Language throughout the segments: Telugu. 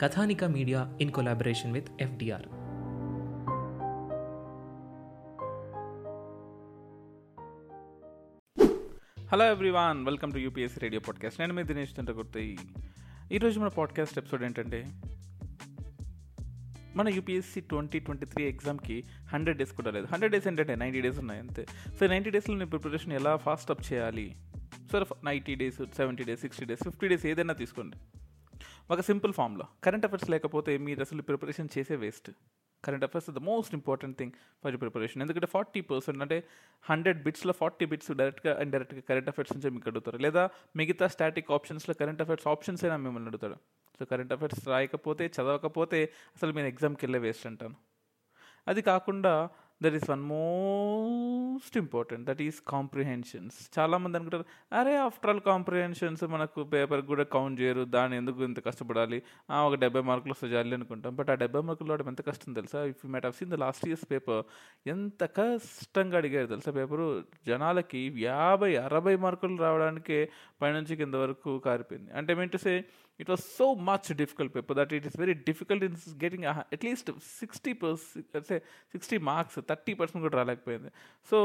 Kathanika media in collaboration with FDR. Hello everyone welcome to UPSC radio podcast నేను మీ దినేష్ గుర్తి ఈరోజు మన పాడ్కాస్ట్ ఎపిసోడ్ ఏంటంటే మన యూపీఎస్సీ ట్వంటీ ట్వంటీ త్రీ ఎగ్జామ్కి హండ్రెడ్ డేస్ కూడా లేదు. హండ్రెడ్ డేస్ ఏంటంటే నైంటీ డేస్ ఉన్నాయి అంతే. సో నైంటీ డేస్లో నేను ప్రిపరేషన్ ఎలా ఫాస్ట్ అప్ చేయాలి? సరే ninety days seventy days sixty days fifty days ఏదైనా తీసుకోండి. ఒక సింపుల్ ఫామ్లో. కరెంట్ అఫైర్స్ లేకపోతే మీరు అసలు ప్రిపరేషన్ చేసే waste current affairs the most important thing for preparation ఎందుకంటే ఫార్టీ పర్సెంట్ అంటే హండ్రెడ్ బిట్స్లో ఫార్టీ బిట్స్ డైరెక్ట్గా అండ్ డైరెక్ట్గా కరెంట్ అఫైర్స్ నుంచి మీకు అడుగుతారు. లేదా మిగతా స్టాటిక్ ఆప్షన్స్లో కరెంట్ అఫైర్స్ ఆప్షన్స్ అయినా మిమ్మల్ని అడుగుతారు సో కరెంట్ అఫైర్స్ రాయకపోతే చదవకపోతే అసలు మీరు ఎగ్జామ్కి వెళ్ళే వేస్ట్ అంటాను. అది కాకుండా that is one most important that is comprehensions చాలామంది అనుకుంటారు అరే ఆఫ్టర్ ఆల్ కాంప్రిహెన్షన్స్ మనకు పేపర్ కూడా కౌంట్ చేయరు. దాన్ని ఎందుకు ఇంత కష్టపడాలి? ఆ, ఒక డెబ్బై మార్కులు వస్తే అనుకుంటాం. బట్ ఆ డెబ్బై మార్కులు రావడం ఎంత కష్టం తెలుసా? If you met have seen the last years paper ఎంత కష్టంగా అడిగారు తెలుసా పేపరు జనాలకి యాభై అరవై మార్కులు రావడానికే పైనుంచి కింద వరకు కారిపోయింది. అంటే it was so much difficult paper that it is very difficult in getting at least sixty percent sixty marks thirty percent కూడా రాలేకపోయింది. సో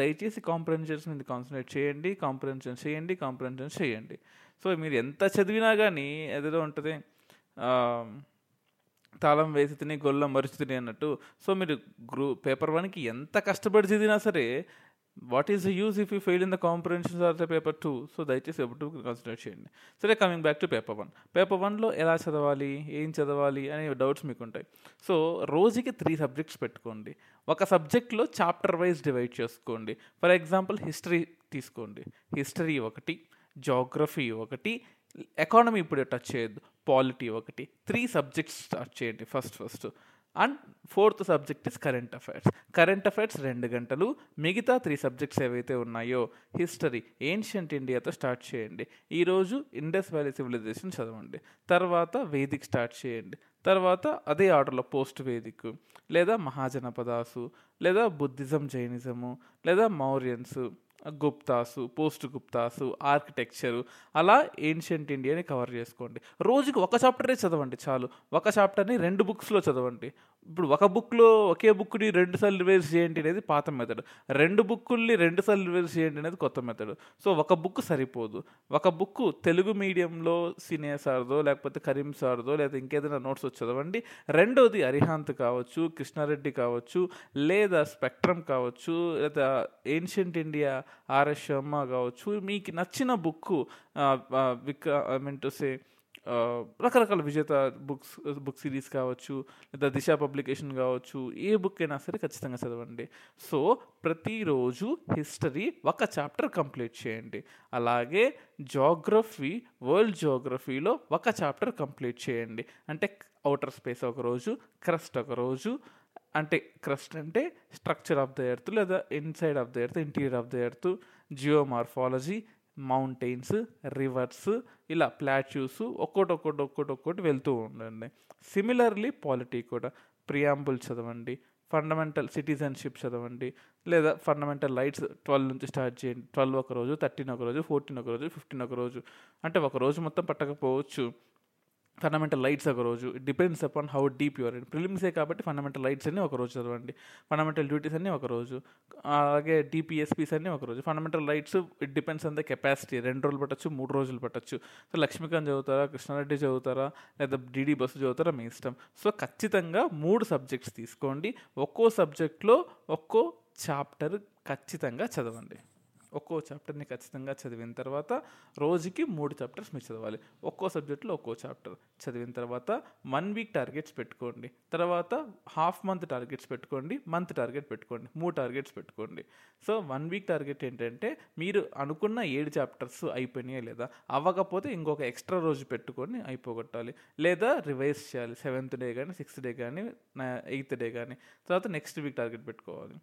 దయచేసి కాంప్రహెన్షన్స్ మీద కాన్సన్ట్రేట్ చేయండి కాంప్రహెన్షన్ చేయండి కాంప్రహెన్షన్ చేయండి. సో మీరు ఎంత చదివినా కానీ ఏదో ఉంటుంది తాళం వేసి తిని గొల్లం మరిచి తిని అన్నట్టు. సో మీరు గ్రూ పేపర్ వన్కి ఎంత కష్టపడి చదివినా సరే what is the use if you fail in the comprehensions or the paper two so దయచేసి పేపర్ టూ కన్సిడర్ చేయండి. సరే coming back to paper one paper వన్లో ఎలా చదవాలి? ఏం చదవాలి? అనే డౌట్స్ మీకు ఉంటాయి సో రోజుకి త్రీ సబ్జెక్ట్స్ పెట్టుకోండి. ఒక సబ్జెక్ట్లో చాప్టర్ వైజ్ డివైడ్ చేసుకోండి. ఫర్ ఎగ్జాంపుల్ హిస్టరీ తీసుకోండి. హిస్టరీ ఒకటి జాగ్రఫీ ఒకటి ఎకానమీ ఇప్పుడు టచ్ చేయొద్దు. పాలిటీ ఒకటి. త్రీ సబ్జెక్ట్స్ స్టార్ట్ చేయండి first first and fourth subject is current affairs. Current affairs రెండు గంటలు మిగతా త్రీ సబ్జెక్ట్స్ ఏవైతే ఉన్నాయో హిస్టరీ ఏన్షియంట్ ఇండియాతో స్టార్ట్ చేయండి. ఈరోజు ఇండస్ వ్యాలీ సివిలైజేషన్ చదవండి. తర్వాత వేదిక్ స్టార్ట్ చేయండి. తర్వాత అదే ఆర్డర్లో పోస్ట్ వేదిక్ లేదా మహాజనపదాసు లేదా బుద్ధిజం జైనిజము లేదా మౌర్యన్స్ గుప్తాసు పోస్ట్ గుప్తాసు ఆర్కిటెక్చరు అలా ఏన్షియంట్ ఇండియాని కవర్ చేసుకోండి. రోజుకి ఒక చాప్టరే చదవండి చాలు. ఒక చాప్టర్ని రెండు బుక్స్లో చదవండి. ఇప్పుడు ఒక బుక్లో ఒకే బుక్ని రెండు సార్లు రివైజ్ చేయండి అనేది పాత మెథడ్. రెండు బుక్కుల్ని రెండు సార్లు రివైజ్ చేయండి అనేది కొత్త మెథడ్. సో ఒక బుక్ సరిపోదు. ఒక బుక్ తెలుగు మీడియంలో సీనియర్ సార్దో లేకపోతే కరీం సార్దో లేదా ఇంకేదైనా నోట్స్ వచ్చి చదవండి. రెండోది అరిహాంత్ కావచ్చు కృష్ణారెడ్డి కావచ్చు లేదా స్పెక్ట్రమ్ కావచ్చు లేదా ఏన్షియంట్ ఇండియా ఆర్ఎస్ శర్మ కావచ్చు మీకు నచ్చిన book which I mean to say రకరకాల విజేత బుక్స్ బుక్ సిరీస్ కావచ్చు లేదా దిశ పబ్లికేషన్ కావచ్చు ఏ బుక్ అయినా సరే ఖచ్చితంగా చదవండి. సో ప్రతిరోజు హిస్టరీ ఒక చాప్టర్ కంప్లీట్ చేయండి. అలాగే జాగ్రఫీ వరల్డ్ జాగ్రఫీలో ఒక చాప్టర్ కంప్లీట్ చేయండి. అంటే అవుటర్ స్పేస్ ఒక రోజు క్రస్ట్ ఒక రోజు అంటే క్రస్ట్ అంటే స్ట్రక్చర్ ఆఫ్ ద ఎర్త్ లేదా inside of the earth interior of the earth geomorphology mountains rivers ఇలా ప్లాట్యూస్ ఒక్కోటి ఒక్కోటి ఒక్కోటి ఒక్కోటి వెళ్తూ ఉండండి. సిమిలర్లీ పాలిటీ కూడా. ప్రియాంబుల్ చదవండి. ఫండమెంటల్ సిటిజన్షిప్ చదవండి. లేదా ఫండమెంటల్ రైట్స్ ట్వెల్వ్ నుంచి స్టార్ట్ చేయండి. ట్వెల్వ్ ఒక రోజు థర్టీన్ ఒక రోజు ఫోర్టీన్ ఒక రోజు ఫిఫ్టీన్ ఒక రోజు. అంటే ఒక రోజు మొత్తం పట్టకపోవచ్చు. ఫండమెంటల్ లైట్స్ ఒక రోజు. It depends upon how deep your ప్రిలిమ్సే కాబట్టి ఫండమెంటల్ లైట్స్ అన్ని ఒక రోజు చదవండి. ఫండమెంటల్ డ్యూటీస్ అన్ని ఒక రోజు. అలాగే డిపిఎస్పీస్ అన్ని ఒక రోజు. Fundamental rights it depends on the capacity రెండు రోజులు పట్టచ్చు మూడు రోజులు పట్టచ్చు. సో లక్ష్మీకాంత్ చదువుతారా కృష్ణారెడ్డి చదువుతారా లేదా డిడి బస్సు చదువుతారా మీ ఇష్టం. సో ఖచ్చితంగా మూడు సబ్జెక్ట్స్ తీసుకోండి. ఒక్కో సబ్జెక్ట్లో ఒక్కో చాప్టర్ ఖచ్చితంగా చదవండి. ఒక్కో చాప్టర్ని ఖచ్చితంగా చదివిన తర్వాత రోజుకి మూడు చాప్టర్స్ మీరు చదవాలి. ఒక్కో సబ్జెక్ట్లో ఒక్కో చాప్టర్. చదివిన తర్వాత వన్ వీక్ టార్గెట్స్ పెట్టుకోండి. తర్వాత హాఫ్ మంత్ టార్గెట్స్ పెట్టుకోండి. మంత్ టార్గెట్ పెట్టుకోండి. మూడు టార్గెట్స్ పెట్టుకోండి. సో వన్ వీక్ టార్గెట్ ఏంటంటే మీరు అనుకున్న ఏడు చాప్టర్స్ అయిపోయినాయా లేదా? అవ్వకపోతే ఇంకొక ఎక్స్ట్రా రోజు పెట్టుకొని అయిపోగొట్టాలి. లేదా రివైజ్ చేయాలి. సెవెంత్ డే కానీ సిక్స్త్ డే కానీ ఎయిత్ డే కానీ తర్వాత నెక్స్ట్ వీక్ టార్గెట్ పెట్టుకోవాలి.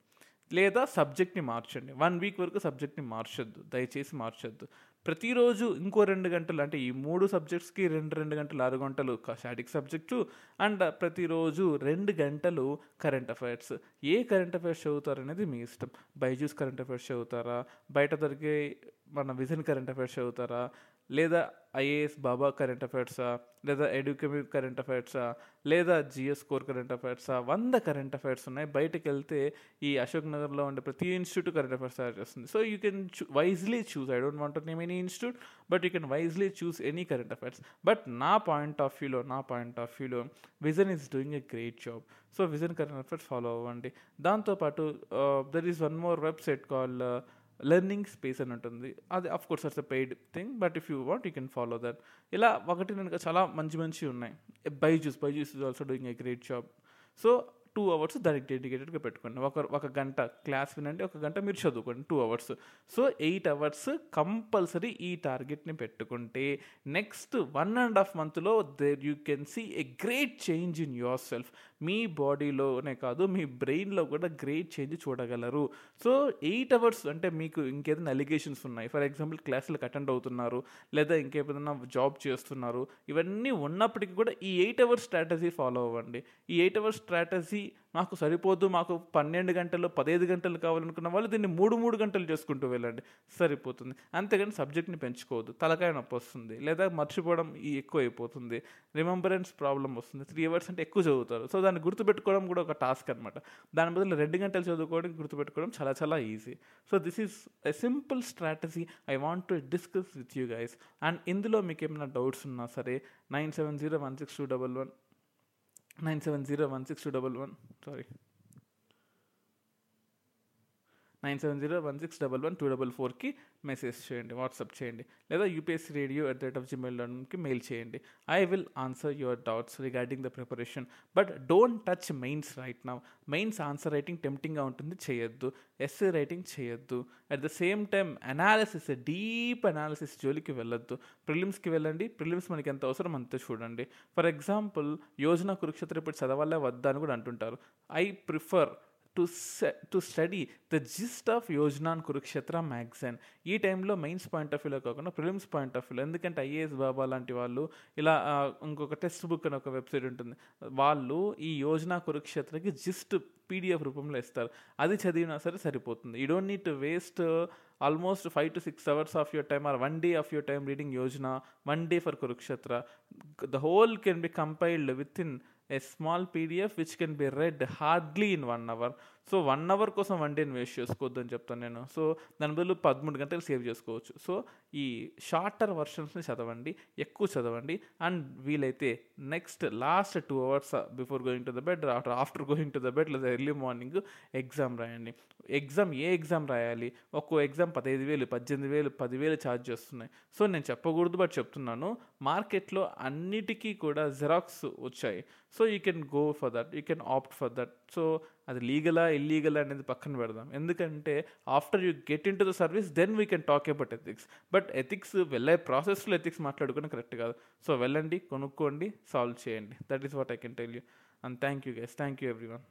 లేదా సబ్జెక్ట్ని మార్చండి. వన్ వీక్ వరకు సబ్జెక్ట్ని మార్చొద్దు. దయచేసి మార్చొద్దు. ప్రతిరోజు ఇంకో రెండు గంటలు అంటే ఈ మూడు సబ్జెక్ట్స్కి రెండు రెండు గంటలు ఆరు గంటలు స్టాటిక్ సబ్జెక్టు అండ్ ప్రతిరోజు రెండు గంటలు కరెంట్ అఫైర్స్. ఏ కరెంట్ అఫైర్స్ చదువుతారు అనేది మీ ఇష్టం. బైజూస్ కరెంట్ అఫైర్స్ చదువుతారా? బయట దొరికే మన విజన్ కరెంట్ అఫైర్స్ చదువుతారా? లేదా ఐఏఎస్ బాబా కరెంట్ అఫైర్సా లేదా ఎడ్యుకేమిక్ కరెంట్ అఫైర్సా లేదా జిఎస్ కోర్ కరెంట్ అఫైర్సా వంద కరెంట్ అఫైర్స్ ఉన్నాయి. బయటకు వెళ్తే ఈ అశోక్ నగర్లో ఉండే ప్రతి ఇన్స్టిట్యూట్ కరెంట్ అఫైర్స్ తయారు చేస్తుంది. So you can wisely choose I don't want name any institute but you can wisely choose any current affairs but నా పాయింట్ ఆఫ్ వ్యూలో నా పాయింట్ ఆఫ్ వ్యూలో Vision is doing a great job so Vision current affairs follow అవ్వండి. దాంతోపాటు there is one more website call Learning Space అని ఉంటుంది. అది of course it's a paid thing but if you want you can follow that ఇలా ఒకటి నేను చాలా మంచి మంచి ఉన్నాయి. Byju's Byju's is also doing a great job so two hours దానికి డెడికేటెడ్గా పెట్టుకోండి. ఒక ఒక గంట క్లాస్ వినండి ఒక గంట మీరు చదువుకోండి two hours so eight hours compulsory ఈ టార్గెట్ని పెట్టుకుంటే నెక్స్ట్ వన్ అండ్ హాఫ్ మంత్లో there you can see a great change in your self మీ బాడీలోనే కాదు మీ బ్రెయిన్లో కూడా గ్రేట్ చేంజ్ చూడగలరు. సో ఎయిట్ అవర్స్ అంటే మీకు ఇంకేదైనా అలిగేషన్స్ ఉన్నాయి. ఫర్ ఎగ్జాంపుల్ క్లాసులకు అటెండ్ అవుతున్నారు లేదా ఇంకేదైనా జాబ్ చేస్తున్నారు. ఇవన్నీ ఉన్నప్పటికీ కూడా ఈ ఎయిట్ అవర్స్ స్ట్రాటజీ ఫాలో అవ్వండి. ఈ ఎయిట్ అవర్స్ స్ట్రాటజీ మాకు సరిపోదు మాకు పన్నెండు గంటలు పదహైదు గంటలు కావాలనుకున్న వాళ్ళు దీన్ని మూడు మూడు గంటలు చేసుకుంటూ వెళ్ళండి. సరిపోతుంది. అంతేగాని సబ్జెక్ట్ని పెంచుకోవద్దు. తలకాయ నొప్పి వస్తుంది. లేదా మర్చిపోవడం ఈ ఎక్కువ అయిపోతుంది రిమెంబరెన్స్ ప్రాబ్లం వస్తుంది. త్రీ అవర్స్ అంటే ఎక్కువ చదువుతారు. సో దాన్ని గుర్తుపెట్టుకోవడం కూడా ఒక టాస్క్ అనమాట దాని బదులు రెండు గంటలు చదువుకోవడం గుర్తుపెట్టుకోవడం చాలా చాలా easy. So this is a simple strategy I want to discuss with you guys. And ఇందులో మీకు ఏమైనా డౌట్స్ ఉన్నా సరే nine seven zero one six two double one nine seven zero one six two double one sorry nine seven zero one six double one two double ఫోర్కి మెసేజ్ చేయండి వాట్సాప్ చేయండి లేదా UPSC radio at the rate of Gmail డాట్కి mail చేయండి. I will answer your doubts regarding the preparation but don't touch mains right now. Mains answer writing టెంప్టింగ్గా ఉంటుంది చేయొద్దు. ఎస్ఏ రైటింగ్ చేయొద్దు. At the same time analysis deep analysis జోలికి వెళ్ళొద్దు. ప్రిలిమ్స్కి వెళ్ళండి. ప్రిలిమ్స్ మనకి ఎంత అవసరం అంతే చూడండి. ఫర్ ఎగ్జాంపుల్ యోజన కురుక్షేత్ర ఇప్పుడు చదవాలే వద్దా అని కూడా అంటుంటారు. I prefer to to study the gist of యోజనాన్ Kurukshetra magazine ఈ టైంలో మెయిన్స్ పాయింట్ ఆఫ్ వ్యూలో కాకుండా ప్రిలిమ్స్ పాయింట్ ఆఫ్ వ్యూలో ఎందుకంటే ఐఏఎస్ బాబా లాంటి వాళ్ళు ఇలా ఇంకొక టెక్స్ట్ బుక్ అని ఒక వెబ్సైట్ ఉంటుంది. వాళ్ళు ఈ యోజన కురుక్షేత్రకి జిస్ట్ పీడిఎఫ్ రూపంలో ఇస్తారు. అది చదివినా సరే సరిపోతుంది. You don't need to waste almost five to six hours of your time or one day of your time reading Yojana one day for Kurukshetra the whole can be compiled within a small PDF which can be read hardly in one hour so one hour కోసం వన్ డేని వేస్ట్ చేసుకోవద్దు అని చెప్తాను నేను. సో దాని బదులు పదమూడు గంటలు సేవ్ చేసుకోవచ్చు. సో ఈ షార్టర్ వర్షన్స్ని చదవండి ఎక్కువ చదవండి. అండ్ వీలైతే next last two hours before going to the bed after after going to the bed లేదా ఎర్లీ మార్నింగ్ ఎగ్జామ్ రాయండి. ఎగ్జామ్ ఏ ఎగ్జామ్ రాయాలి? ఒక్కో ఎగ్జామ్ పదహైదు వేలు పద్దెనిమిది వేలు పదివేలు ఛార్జ్ చేస్తున్నాయి సో నేను చెప్పకూడదు బట్ చెప్తున్నాను. మార్కెట్లో అన్నిటికీ కూడా జెరాక్స్ వచ్చాయి. So you can go for that you can opt for that so అది లీగలా ఇల్లీగల్ అనేది పక్కన పెడదాం. ఎందుకంటే after you get into the service then we can talk about ethics but ethics వెళ్ళే ప్రాసెస్లో ఎథిక్స్ మాట్లాడుకుని కరెక్ట్ కాదు. సో వెళ్ళండి కొనుక్కోండి సాల్వ్ చేయండి. That is what I can tell you and thank you guys thank you everyone